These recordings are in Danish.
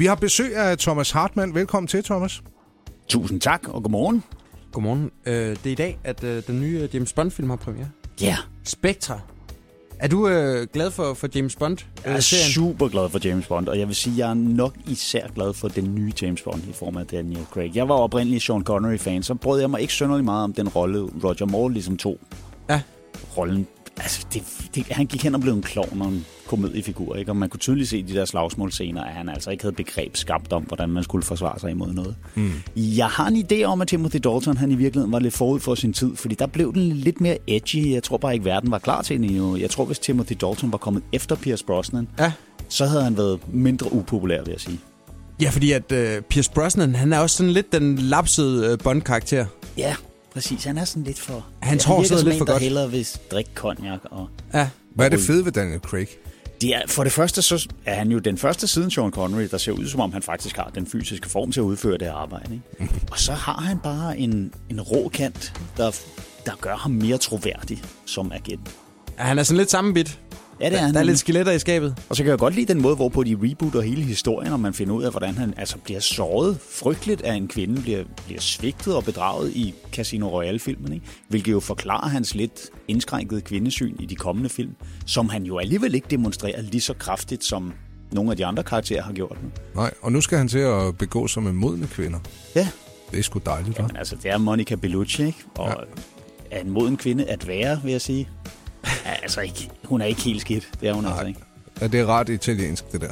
Vi har besøg af Thomas Hartmann. Velkommen til, Thomas. Tusind tak, og godmorgen. Godmorgen. Øh, det er i dag, at øh, den nye James Bond-film har premiere. Ja, yeah. Spectre. Er du øh, glad for, for James Bond? jeg er super glad for James Bond, og jeg vil sige, at jeg er nok især glad for den nye James Bond i form af Daniel Craig. Jeg var oprindeligt Sean Connery-fan, så brød jeg mig ikke synderligt meget om den rolle, Roger Moore ligesom tog. Ja. Rollen, altså, det, det, han gik hen og blev en klovn og en komediefigur, ikke? Og man kunne tydeligt se i de der slagsmålscener, at han altså ikke havde begreb skabt om, hvordan man skulle forsvare sig imod noget. Mm. Jeg har en idé om, at Timothy Dalton han i virkeligheden var lidt forud for sin tid, fordi der blev den lidt mere edgy. Jeg tror bare ikke, verden var klar til den endnu. Jeg tror, hvis Timothy Dalton var kommet efter Pierce Brosnan, Ja. så havde han været mindre upopulær, vil jeg sige. Ja, fordi at øh, Pierce Brosnan, han er også sådan lidt den lapsede øh, Bond-karakter. Ja, præcis. Han er sådan lidt for... Hans han hår virker sidder lidt for godt. hellere vil drikke cognac. Og... Ja. Hvad er det fede ved Daniel Craig? Det er, for det første så er han jo den første siden Sean Connery, der ser ud som om han faktisk har den fysiske form til at udføre det arbejde. Ikke? og så har han bare en, en rå kant, der, der gør ham mere troværdig som agent. ja. Han er sådan lidt sammenbit. Ja, det er han. Der er lidt skeletter i skabet. Og så kan jeg godt lide den måde, hvorpå de rebooter hele historien, og man finder ud af, hvordan han altså bliver såret frygteligt af en kvinde, bliver, bliver svigtet og bedraget i Casino Royale-filmen, ikke? hvilket jo forklarer hans lidt indskrænkede kvindesyn i de kommende film, som han jo alligevel ikke demonstrerer lige så kraftigt, som nogle af de andre karakterer har gjort nu. Nej, og nu skal han til at begå sig med modne kvinder. Ja, Det er sgu dejligt, hva'? men altså, det er Monica Bellucci, ikke? og ja. er en moden kvinde at være, vil jeg sige. Ja, altså, ikke, hun er ikke helt skidt, det er hun altså ikke. Ja, det er ret italiensk, det der.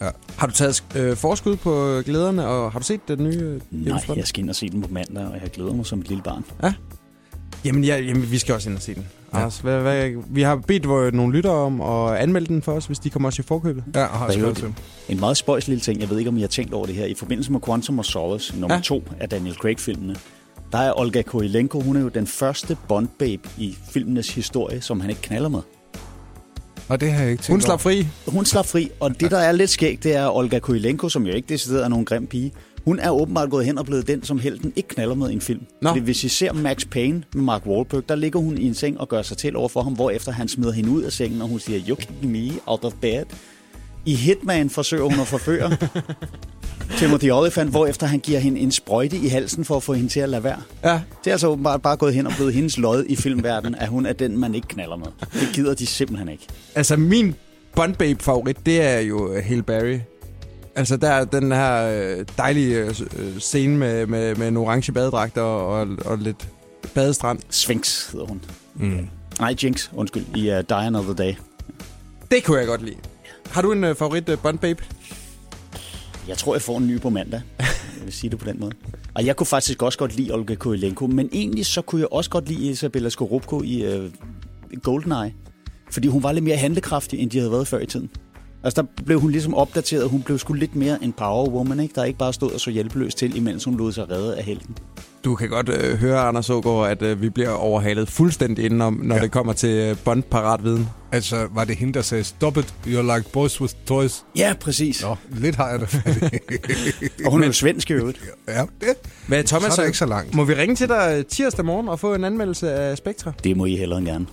Ja. Har du taget øh, forskud på glæderne, og har du set den nye øh, Nej, jeg skal ind og se den på mandag, og jeg glæder mig som et lille barn. Jamen, ja, jamen, vi skal også ind og se den. Ja. Anders, hvad, hvad, vi har bedt vores, nogle lyttere om at anmelde den for os, hvis de kommer også i forkøbet. Ja, har skrevet er til. En meget spøjs lille ting, jeg ved ikke, om I har tænkt over det her. I forbindelse med Quantum of Solace, nummer Ja. ja. to af Daniel Craig-filmene, der er Olga Kurilenko, hun er jo den første Bond-babe i filmenes historie, som han ikke knaller med. Og det har jeg ikke tænkt Hun slap fri. Hun slår fri, og det, der er lidt skægt, det er Olga Kurilenko, som jo ikke decideret er nogen grim pige. Hun er åbenbart gået hen og blevet den, som helten ikke knaller med i en film. Nå. Fordi hvis I ser Max Payne med Mark Wahlberg, der ligger hun i en seng og gør sig til over for ham, hvorefter han smider hende ud af sengen, og hun siger, you kick me out of bed. I Hitman forsøger hun at forføre Timothy Olyphant, hvorefter han giver hende en sprøjte i halsen for at få hende til at lade være. Ja. Det er altså åbenbart bare gået hen og blevet hendes lod i filmverdenen, at hun er den, man ikke knaller med. Det gider de simpelthen ikke. Altså, min Bond Babe favorit, det er jo øh, Halle Berry. Altså, der er den her øh, dejlige øh, scene med, med, med en orange badedragt og, og, og lidt badestrand. Sphinx hedder hun. Mm. Nej, Jinx, undskyld, i uh, Die Another Day. Det kunne jeg godt lide. Har du en øh, favorit øh, Bond Babe? Jeg tror, jeg får en ny på mandag. Jeg vil sige det på den måde. Og jeg kunne faktisk også godt lide Olga Kurilenko, men egentlig så kunne jeg også godt lide Isabella Skorupko i uh, Goldeneye. Fordi hun var lidt mere handlekraftig, end de havde været før i tiden. Altså der blev hun ligesom opdateret, hun blev sgu lidt mere en power woman, ikke? der ikke bare stod og så hjælpeløs til, imens hun lod sig redde af helten. Du kan godt øh, høre, Anders Ågaard, at øh, vi bliver overhalet fuldstændig indenom, når Ja. det kommer til øh, Bond-paratviden. Altså, var det hende, der sagde, stop it, you're like boys with toys? Ja, præcis. Nå, lidt har jeg det. Og hun er jo svensk i øvrigt. ja, det. Hvad, Thomas, Så er der ikke så langt. Må vi ringe til dig øh, tirsdag morgen og få en anmeldelse af Spectre? Det må I hellere end gerne.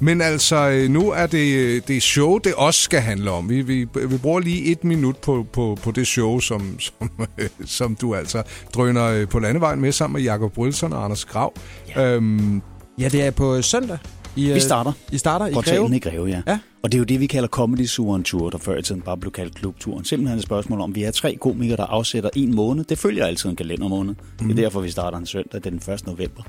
Men altså, øh, nu er det, øh, det show, det også skal handle om. Vi, vi, vi bruger lige et minut på, på, på det show, som, som, øh, som du altså drøner på landevejen med sammen med Jakob Wilson og Anders Grav. Ja. Øhm, Ja, det er på søndag. I, Vi starter. I starter i Portalen Greve. i Greve, ja. Ja. Og det er jo det, vi kalder Comedy Suren Tour, der før i tiden bare blev kaldt Klubturen. Simpelthen et spørgsmål om, vi er tre komikere, der afsætter en måned. Det følger altid en kalendermåned. Mm. Det er derfor, vi starter en søndag, den 1. november.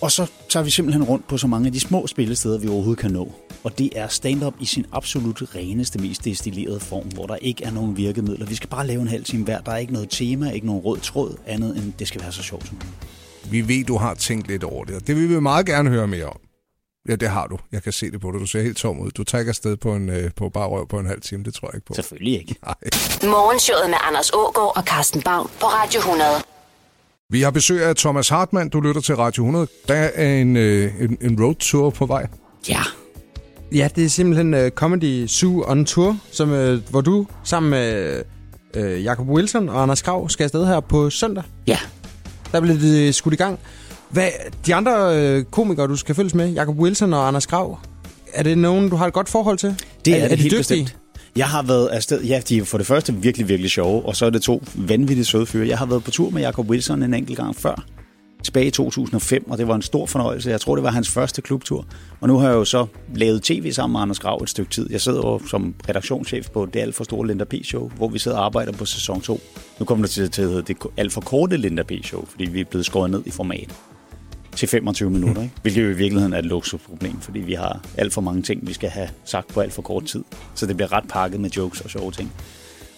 Og så tager vi simpelthen rundt på så mange af de små spillesteder, vi overhovedet kan nå. Og det er stand-up i sin absolut reneste, mest destillerede form, hvor der ikke er nogen virkemidler. Vi skal bare lave en halv time hver. Der er ikke noget tema, ikke nogen rød tråd, andet end det skal være så sjovt som muligt. vi ved, du har tænkt lidt over det, og det vil vi meget gerne høre mere om. Ja, det har du. Jeg kan se det på dig. Du ser helt tom ud. Du tager ikke afsted på, en, øh, på bare røv på en halv time. Det tror jeg ikke på. Selvfølgelig ikke. Nej. Morgenshowet med Anders Ågaard og Carsten Baum på Radio 100. Vi har besøg af Thomas Hartmann. Du lytter til Radio 100. Der er en, øh, en, en roadtour på vej. Ja, Ja, det er simpelthen uh, Comedy Zoo on Tour, som, uh, hvor du sammen med uh, Jacob Wilson og Anders Krav skal afsted her på søndag. ja. Der bliver det skudt i gang. Hvad, de andre uh, komikere, du skal følges med, Jacob Wilson og Anders Krav, er det nogen, du har et godt forhold til? Det er, er, det er de helt dygtige? bestemt. Jeg har været afsted, ja, de er for det første virkelig, virkelig sjove, og så er det to vanvittigt søde fyre. Jeg har været på tur med Jacob Wilson en enkelt gang før, tilbage i 2005, og det var en stor fornøjelse. Jeg tror, det var hans første klubtur. Og nu har jeg jo så lavet tv sammen med Anders Grav et stykke tid. Jeg sidder jo som redaktionschef på det alt for store Linda P-show, hvor vi sidder og arbejder på sæson 2. Nu kommer det til, at hedde det alt for korte Linda P-show, fordi vi er blevet skåret ned i format til 25 minutter, ikke? hvilket jo i virkeligheden er et luksusproblem, fordi vi har alt for mange ting, vi skal have sagt på alt for kort tid. Så det bliver ret pakket med jokes og sjove ting.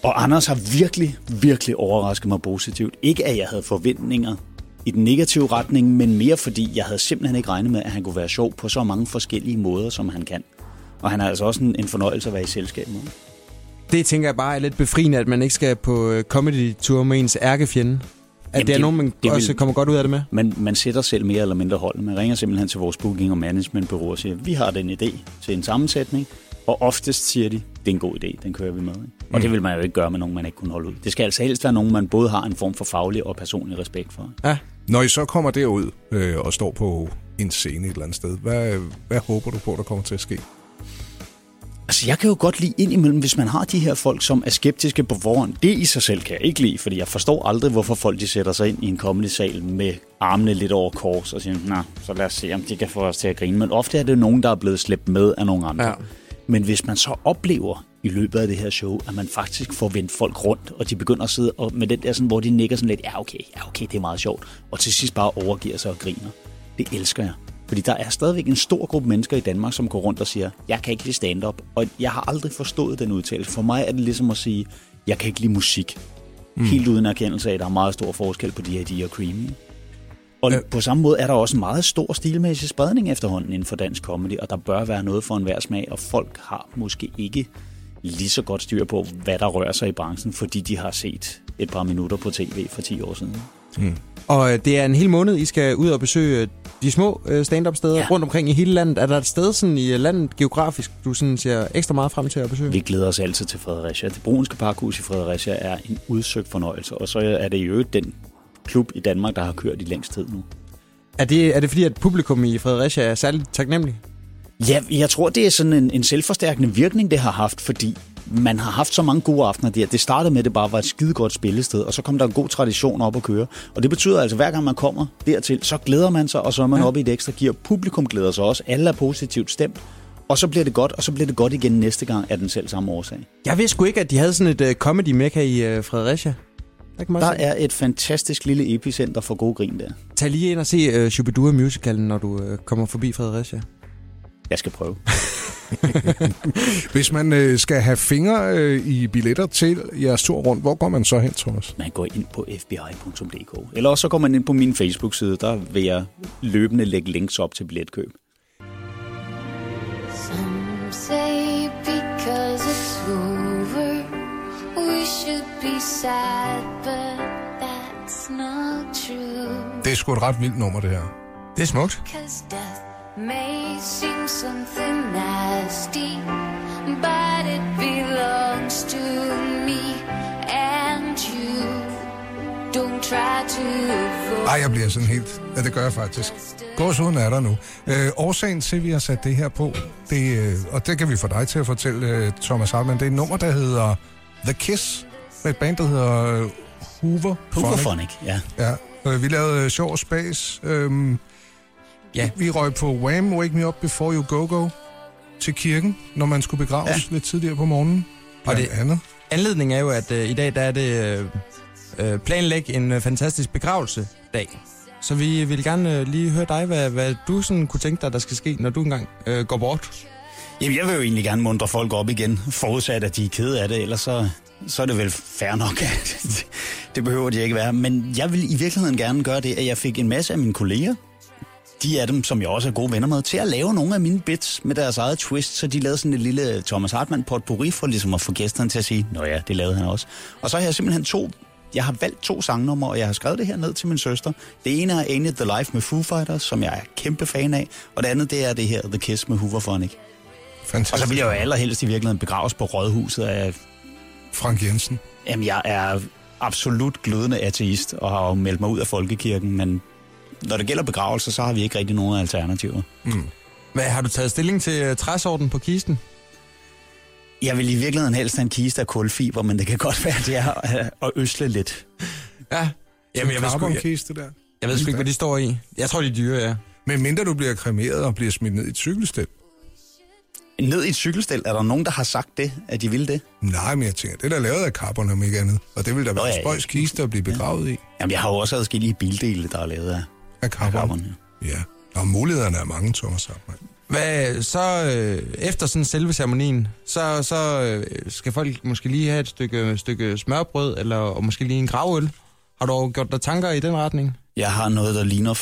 Og Anders har virkelig, virkelig overrasket mig positivt. Ikke at jeg havde forventninger i den negative retning, men mere fordi jeg havde simpelthen ikke regnet med, at han kunne være sjov på så mange forskellige måder, som han kan. Og han er altså også en, en fornøjelse at være i selskab med. Det tænker jeg bare er lidt befriende, at man ikke skal på øh, comedy-tour med ens ærkefjende. At Jamen, det er det- nogen, man det også vil- kommer godt ud af det med. Man, man sætter selv mere eller mindre hold. Man ringer simpelthen til vores booking- og managementbureau og siger, vi har den idé til en sammensætning, og oftest siger de, det er en god idé, den kører vi med. Ikke? Og det vil man jo ikke gøre med nogen, man ikke kunne holde ud. Det skal altså helst være nogen, man både har en form for faglig og personlig respekt for. Ja. Når I så kommer derud øh, og står på en scene et eller andet sted, hvad, hvad håber du på, der kommer til at ske? Altså, jeg kan jo godt lide indimellem, hvis man har de her folk, som er skeptiske på forhånd. Det i sig selv kan jeg ikke lide, fordi jeg forstår aldrig, hvorfor folk de sætter sig ind i en comedy-sal med armene lidt over kors og siger, nej, så lad os se, om de kan få os til at grine. Men ofte er det nogen, der er blevet slæbt med af nogle andre. Ja. Men hvis man så oplever i løbet af det her show, at man faktisk får vendt folk rundt, og de begynder at sidde og med den der, sådan, hvor de nikker sådan lidt, ja okay, ja okay, det er meget sjovt, og til sidst bare overgiver sig og griner. Det elsker jeg. Fordi der er stadigvæk en stor gruppe mennesker i Danmark, som går rundt og siger, jeg kan ikke lide stand-up, og jeg har aldrig forstået den udtalelse. For mig er det ligesom at sige, jeg kan ikke lide musik. Mm. Helt uden erkendelse af, at der er meget stor forskel på D.I.D. og Creamy. Og Ja. på samme måde er der også en meget stor stilmæssig spredning efterhånden inden for dansk comedy, og der bør være noget for enhver smag, og folk har måske ikke lige så godt styr på, hvad der rører sig i branchen, fordi de har set et par minutter på tv for 10 år siden. Og øh, det er en hel måned, I skal ud og besøge øh, de små øh, stand-up-steder ja. Rundt omkring i hele landet. Er der et sted sådan i landet geografisk, du sådan ser ekstra meget frem til at besøge? Vi glæder os altid til Fredericia. Det brunske parkhus i Fredericia er en udsøgt fornøjelse, og så er det jo den klub i Danmark, der har kørt i længst tid nu. Er det, er det fordi, at publikum i Fredericia er særligt taknemmelig? Ja, jeg tror, det er sådan en, en selvforstærkende virkning, det har haft, fordi man har haft så mange gode aftener der. Det startede med, at det bare var et skidegodt spillested, og så kom der en god tradition op at køre. Og det betyder altså, at hver gang man kommer dertil, så glæder man sig, og så er man ja. oppe i et ekstra gear. Publikum glæder sig også. Alle er positivt stemt. Og så bliver det godt, og så bliver det godt igen næste gang af den selv samme årsag. Jeg vidste sgu ikke, at de havde sådan et øh, comedy mekka i øh, Fredericia. Der kan man Der er et fantastisk lille epicenter for god grin der. Tag lige ind og se øh, Shubidua musicalen, når du øh, kommer forbi Fredericia. Jeg skal prøve. Hvis man øh, skal have fingre øh, i billetter til jeres tur rundt, hvor går man så hen, Thomas? Man går ind på fbi.dk. Eller også så går man ind på min Facebook-side. Der vil jeg løbende lægge links op til billetkøb. Some say because it's over, we should be sad, but that's not true. Det er sgu et ret vildt nummer, det her. Det er smukt. Cause death may seem something nasty, but it belongs to me and you. Don't try to avoid. Ej, jeg bliver sådan helt... Ja, det gør jeg faktisk. Gåsuden er der nu. Øh, årsagen til, at vi har sat det her på, det, øh, og det kan vi få dig til at fortælle, øh, Thomas Hartmann, det er et nummer, der hedder The Kiss, med et band, der hedder øh, Hoover. Hooverphonic, ja. Ja, øh, vi lavede øh, sjov og spas. Ja. Vi røg på Wham! Wake Me Up Before You Go Go til kirken, når man skulle begraves ja. lidt tidligere på morgenen. Og det- andet. Anledningen er jo, at øh, i dag der er det øh, øh, planlæg en øh, fantastisk begravelsedag. Så vi vil gerne øh, lige høre dig, hvad, hvad du sådan kunne tænke dig, der skal ske, når du engang øh, går bort. Jamen, jeg vil jo egentlig gerne mundre folk op igen, forudsat at de er kede af det, ellers så, så er det vel fair nok. det behøver de ikke være. Men jeg vil i virkeligheden gerne gøre det, at jeg fik en masse af mine kolleger, de af dem, som jeg også er gode venner med, til at lave nogle af mine bits med deres eget twist, så de lavede sådan et lille Thomas Hartmann potpourri for ligesom at få gæsterne til at sige, nå ja, det lavede han også. Og så har jeg simpelthen to jeg har valgt to sangnumre, og jeg har skrevet det her ned til min søster. Det ene er Ain't The Life med Foo Fighters, som jeg er kæmpe fan af. Og det andet, det er det her The Kiss med Hooverphonic. Fantastisk. Og så vil jeg jo allerhelst i virkeligheden begraves på Rådhuset af... Frank Jensen. Jamen, jeg er absolut glødende ateist og har jo meldt mig ud af folkekirken, men når det gælder begravelser, så har vi ikke rigtig nogen alternativer. Hvad, har du taget stilling til øh, træsorten på kisten? Jeg vil i virkeligheden helst have en kiste af kulfiber, men det kan godt være, det er at, at øsle lidt. Ja. Jamen, jeg ved, sgu, jeg, Carbonkiste der. jeg ved sgu ikke, hvad de står i. Jeg tror, de er dyre, ja. Men mindre du bliver kremeret og bliver smidt ned i et cykelstel. Ned i et cykelstel, er der nogen, der har sagt det, at de vil det? Nej, men jeg tænker, det er da lavet af carbon om ikke andet. Og det vil da være ja, en ja. spøjs kiste at blive begravet i. Jamen, jeg har jo også adskillige bildele, der er lavet af Af carbon. carbon. Ja. Ja. Og mulighederne er mange, Thomas Hartmann. Hvad, så øh, efter sådan selve ceremonien, så, så øh, skal folk måske lige have et stykke, stykke smørbrød, eller og måske lige en gravøl. Har du gjort dig tanker i den retning? Jeg har noget, der ligner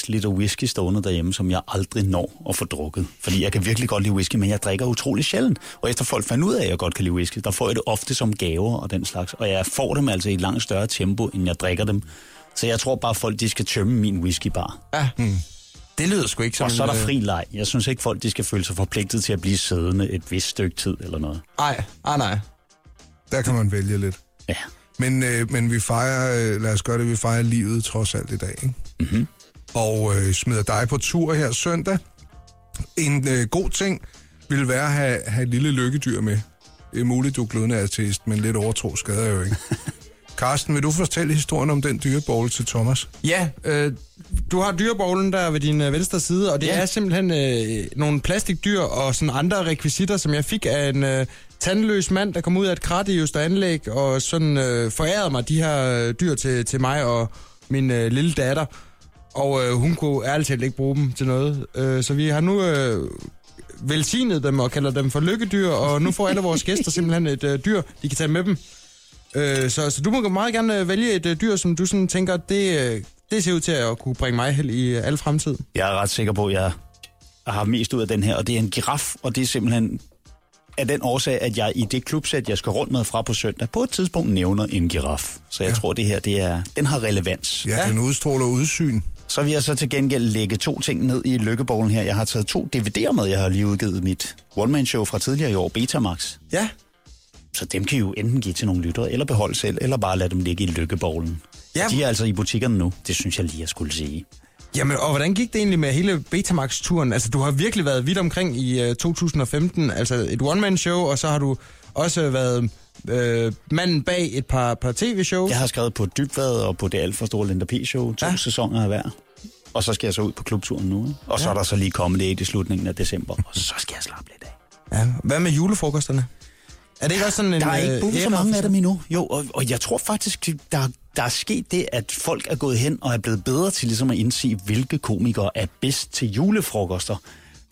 40-50 liter whisky stående derhjemme, som jeg aldrig når at få drukket. Fordi jeg kan virkelig godt lide whisky, men jeg drikker utrolig sjældent. Og efter folk fandt ud af, at jeg godt kan lide whisky, der får jeg det ofte som gaver og den slags. Og jeg får dem altså i et langt større tempo, end jeg drikker dem. Så jeg tror bare, folk de skal tømme min whiskybar. Ja. Hmm. Det lyder sgu ikke som Og så er der øh, fri leg. Jeg synes ikke, folk de skal føle sig forpligtet til at blive siddende et vist stykke tid eller noget. Nej, nej, nej. Der kan man vælge lidt. Ja. Men, øh, men vi fejrer, øh, lad os gøre det, vi fejrer livet trods alt i dag. Ikke? Mm-hmm. Og øh, smider dig på tur her søndag. En øh, god ting vil være at have, have et lille lykkedyr med. Det er muligt, du er glødende ateist, men lidt overtro skader jo ikke. Carsten, vil du fortælle historien om den dyrebowl til Thomas? Ja, øh, du har dyrebowlen der ved din øh, venstre side, og det Ja. er simpelthen øh, nogle plastikdyr og sådan andre rekvisitter, som jeg fik af en øh, tandløs mand, der kom ud af et krat i og sådan øh, forærede mig de her øh, dyr til, til mig og min øh, lille datter. Og øh, hun kunne ærligt talt ikke bruge dem til noget. Øh, så vi har nu øh, velsignet dem og kalder dem for lykkedyr, og nu får alle vores gæster simpelthen et øh, dyr, de kan tage med dem. Øh, så, så du må meget gerne øh, vælge et øh, dyr, som du sådan tænker, det, øh, det ser ud til at kunne bringe mig held i øh, al fremtid. Jeg er ret sikker på, at jeg har mest ud af den her, og det er en giraf, og det er simpelthen af den årsag, at jeg i det klubsæt, jeg skal rundt med fra på søndag, på et tidspunkt nævner en giraf. Så jeg ja. tror, det her, det er, den har relevans. Ja, ja. den udstråler udsyn. Så vil jeg så til gengæld lægge to ting ned i lykkebowlen her. Jeg har taget to DVD'er med. Jeg har lige udgivet mit one-man-show fra tidligere i år, Betamax. Ja, Så dem kan I jo enten give til nogle lyttere, eller beholde selv, eller bare lade dem ligge i lykkebowlen. Ja. Ja. De er altså i butikkerne nu. Det synes jeg lige, jeg skulle sige. Jamen, og hvordan gik det egentlig med hele Betamax-turen? Altså, du har virkelig været vidt omkring i øh, 2015, altså et one-man-show, og så har du også været øh, manden bag et par, par tv-shows. Jeg har skrevet på Dybvad og på det alt for store Linda P-show. To Ja. ja. sæsoner af hver. Og så skal jeg så ud på klubturen nu. Ikke? Og så er der så lige kommet det i slutningen af december. Og så skal jeg slappe lidt af. Ja, hvad med julefrokosterne? Er det ikke også sådan en... Der er ikke øh, booket så mange af dem endnu. Jo, og, og jeg tror faktisk, der, der er sket det, at folk er gået hen og er blevet bedre til ligesom at indse, hvilke komikere er bedst til julefrokoster.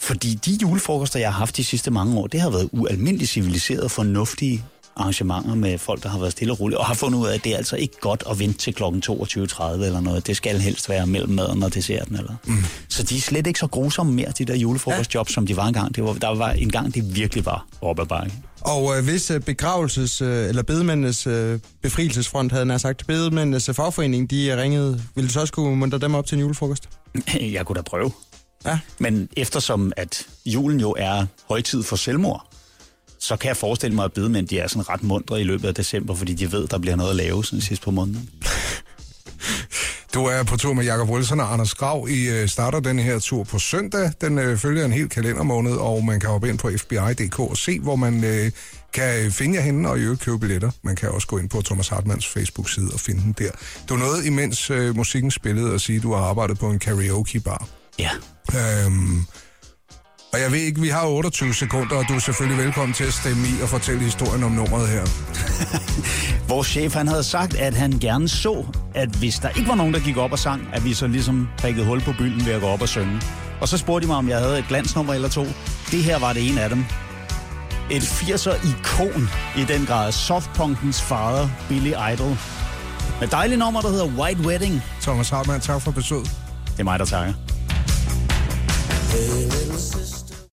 Fordi de julefrokoster, jeg har haft de sidste mange år, det har været ualmindeligt civiliseret, fornuftige arrangementer med folk, der har været stille og roligt, og har fundet ud af, at det er altså ikke godt at vente til kl. 22.30 eller noget. Det skal helst være mellem maden og desserten. Eller. Mm. Så de er slet ikke så grusomme mere, de der julefrokostjobs, ja. som de var engang. Det var, der var en gang, det virkelig var op ad bakke. Og øh, hvis øh, begravelses- øh, eller bedemændenes øh, befrielsesfront, havde nær sagt, bedemændenes øh, fagforening, de øh, ringede, ville du så også kunne muntre dem op til en julefrokost? Jeg kunne da prøve. Ja. Men eftersom at julen jo er højtid for selvmord, så kan jeg forestille mig, at bedemænd de er sådan ret mundre i løbet af december, fordi de ved, der bliver noget at lave sådan sidst på måneden. Du er på tur med Jakob Wilson og Anders Grav. I øh, starter den her tur på søndag. Den øh, følger en hel kalendermåned, og man kan hoppe ind på fbi.dk og se, hvor man øh, kan finde jer henne og i øvrigt købe billetter. Man kan også gå ind på Thomas Hartmanns Facebook-side og finde den der. Du nåede, imens øh, musikken spillede, at sige, at du har arbejdet på en karaoke-bar. Ja. Øhm, og jeg ved ikke, vi har 28 sekunder, og du er selvfølgelig velkommen til at stemme i og fortælle historien om nummeret her. Vores chef han havde sagt, at han gerne så, at hvis der ikke var nogen, der gik op og sang, at vi så ligesom prikkede hul på bylden ved at gå op og synge. Og så spurgte de mig, om jeg havde et glansnummer eller to. Det her var det ene af dem. Et 80'er-ikon i den grad. Softpunkens fader, Billy Idol. Med dejligt nummer, der hedder White Wedding. Thomas Hartmann, tak for besøget. Det er mig, der takker.